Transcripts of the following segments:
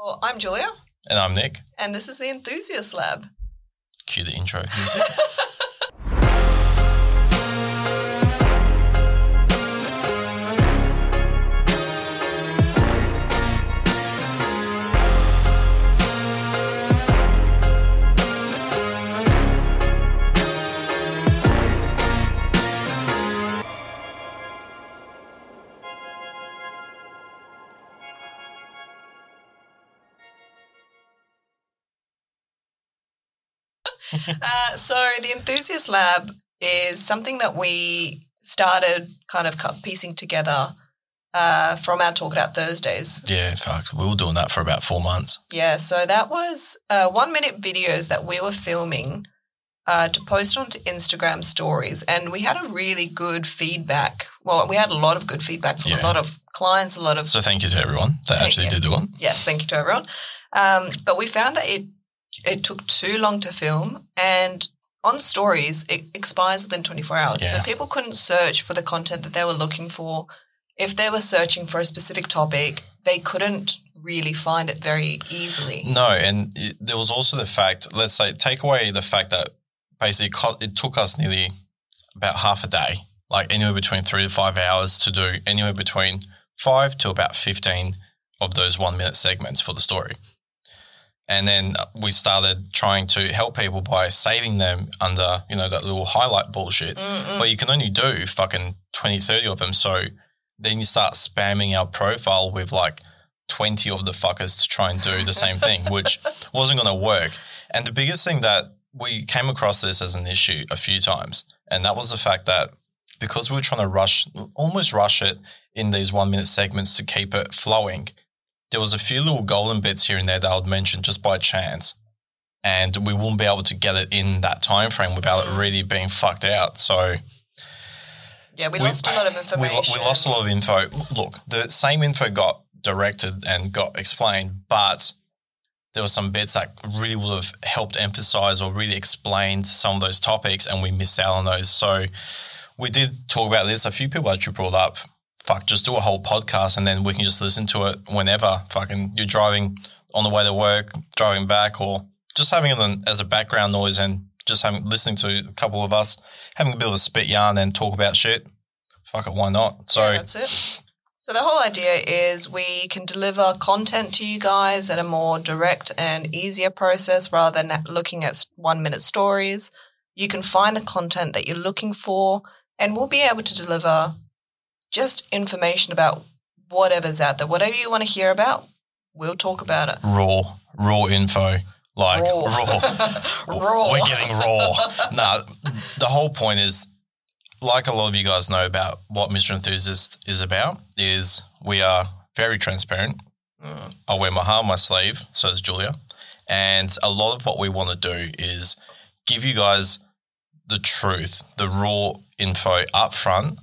Well, I'm Julia, And I'm Nik. and this is the Enthusiast Lab. Cue the intro music. Uh, so, the Enthusiast Lab is something that we started kind of piecing together uh, from our Talk It Out Thursdays. yeah, fuck. We were doing that for about four months. Yeah, so that was uh, one minute videos that we were filming uh, to post onto Instagram stories. And we had a really good feedback. Well, we had a lot of good feedback from a lot of clients, a lot of So thank you to everyone that actually you. did do one. Yes, thank you to everyone. Um, but we found that it it took too long to film, and on stories it expires within 24 hours. So people couldn't search for the content that they were looking for. If they were searching for a specific topic, they couldn't really find it very easily. No, and it, there was also the fact, let's say, take away the fact that basically it took us nearly about half a day, like anywhere between three to five hours to do anywhere between five to about 15 of those one minute segments for the story. And then we started trying to help people by saving them under, you know, that little highlight bullshit. Mm-mm. But you can only do fucking 20, 30 of them. So then you start spamming our profile with like 20 of the fuckers to try and do the same thing, which wasn't going to work. And the biggest thing that we came across this as an issue a few times, and that was the fact that because we were trying to rush, almost rush it in these one minute segments to keep it flowing, there was a few little golden bits here and there that I would mention just by chance. And we wouldn't be able to get it in that time frame without it mm. really being fucked out. So yeah, we, we- lost a lot of we, information. lo- we lost a lot of info. Look, the same info got directed and got explained, but there were some bits that really would have helped emphasize or really explained some of those topics, and we missed out on those. So we did talk about this. A few people actually brought up, fuck, just do a whole podcast and then we can just listen to it whenever. Fucking, you're driving on the way to work, driving back, or just having it as a background noise and just having listening to a couple of us having a bit of a spit yarn and talk about shit. Fuck it, why not? So yeah, that's it. So the whole idea is we can deliver content to you guys at a more direct and easier process rather than looking at one minute stories. You can find the content that you're looking for and we'll be able to deliver just information about whatever's out there. Whatever you want to hear about, we'll talk about it. raw, raw info, like Raw. raw. Raw. We're getting raw. no, the whole point is, like a lot of you guys know about what Mr. Enthusiast is about, is we are very transparent. Mm. I wear my heart on my sleeve, so does Julia. And a lot of what we want to do is give you guys the truth, the raw info up front.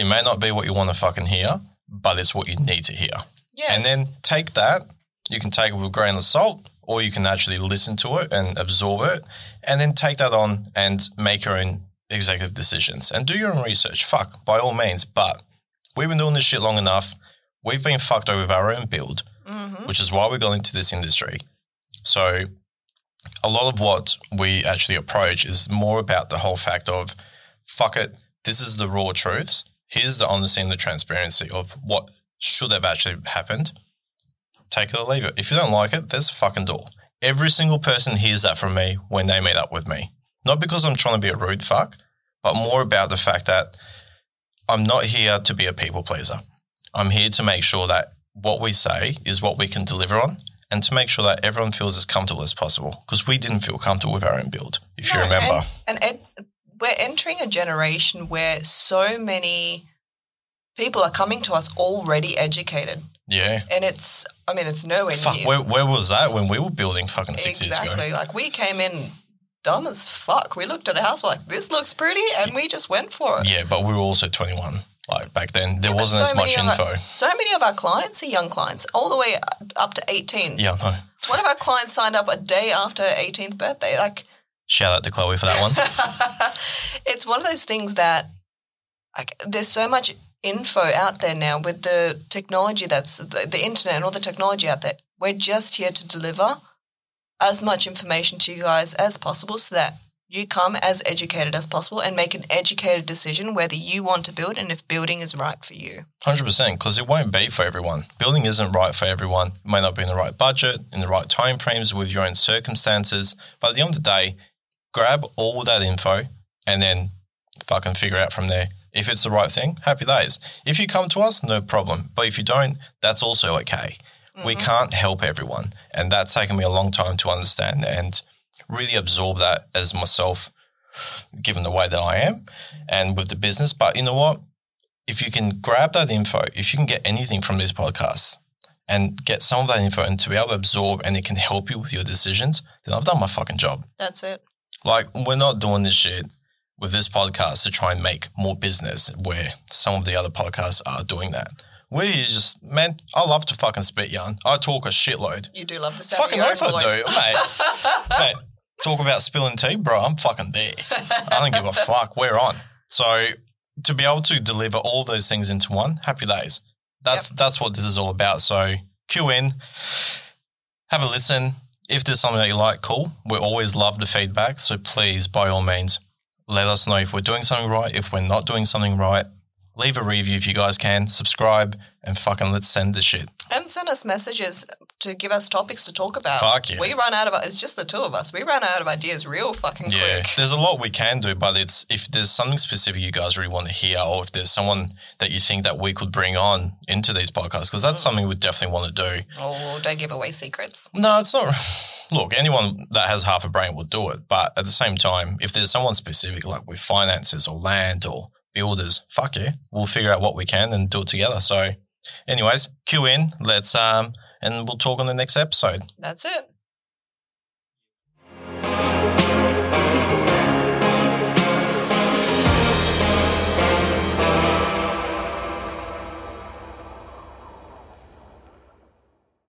It may not be what you want to fucking hear, but it's what you need to hear. Yes. And then take that. You can take it with a grain of salt, or you can actually listen to it and absorb it, and then take that on and make your own executive decisions and do your own research. Fuck, by all means. But we've been doing this shit long enough. We've been fucked over with our own build, Mhm. which is why we got into this industry. So, a lot of what we actually approach is more about the whole fact of fuck it, this is the raw truths. Here's the honesty and the transparency of what should have actually happened. Take it or leave it. If you don't like it, there's a fucking door. Every single person hears that from me when they meet up with me. Not because I'm trying to be a rude fuck, but more about the fact that I'm not here to be a people pleaser. I'm here to make sure that what we say is what we can deliver on and to make sure that everyone feels as comfortable as possible because we didn't feel comfortable with our own build, if you remember. And, and we're entering a generation where so many people are coming to us already educated. yeah. And it's, I mean, it's nowhere Fuck, near. where, where was that when we were building fucking six years exactly. Like we came in dumb as fuck. We looked at a house, we're like, this looks pretty, and we just went for it. Yeah, but we were also 21. Like back then, there Yeah, wasn't so as much info. Our, so many of our clients are young clients, all the way up to 18. Yeah, no. One of our clients signed up a day after 18th birthday. Like, Shout out to Chloe for that one. it's one of those things that like there's so much info out there now with the technology that's the, the internet and all the technology out there We're just here to deliver as much information to you guys as possible so that you come as educated as possible and make an educated decision whether you want to build and if building is right for you. 100% because it won't be for everyone. Building isn't right for everyone. It may not be in the right budget, in the right time frames with your own circumstances. But at the end of the day, grab all that info and then fucking figure out from there. If it's the right thing, happy days. If you come to us, no problem. But if you don't, that's also okay. We mm-hmm. can't help everyone. And that's taken me a long time to understand and really absorb that as myself, given the way that I am and with the business. But you know what? If you can grab that info, if you can get anything from these podcasts and get some of that info and to be able to absorb and it can help you with your decisions, then I've done my fucking job. That's it. Like, we're not doing this shit with this podcast to try and make more business where some of the other podcasts are doing that. We're just, man, I love to fucking spit yarn. I talk a shitload. You do love the sound Fucking oath I do, mate. mate. Talk about spilling tea, bro. I'm fucking there. I don't give a fuck. We're on. So to be able to deliver all those things into one, happy days. That's that's what this is all about. So cue in, have a listen. If there's something that you like, cool. We always love the feedback. So please, by all means, let us know if we're doing something right. If we're not doing something right, leave a review if you guys can. Subscribe and fucking let's send the shit. And send us messages to give us topics to talk about. Fuck yeah. We run out of it's just the two of us. We run out of ideas real fucking Yeah, quick. there's a lot we can do, but it's if there's something specific you guys really want to hear, or if there's someone that you think that we could bring on into these podcasts, because that's mm. something we definitely want to do. Oh, don't give away secrets. No, it's not. Look, anyone that has half a brain will do it, but at the same time, if there's someone specific, like with finances or land or builders, fuck yeah, we'll figure out what we can and do it together. So, anyways, cue in, let's um, and we'll talk on the next episode. That's it.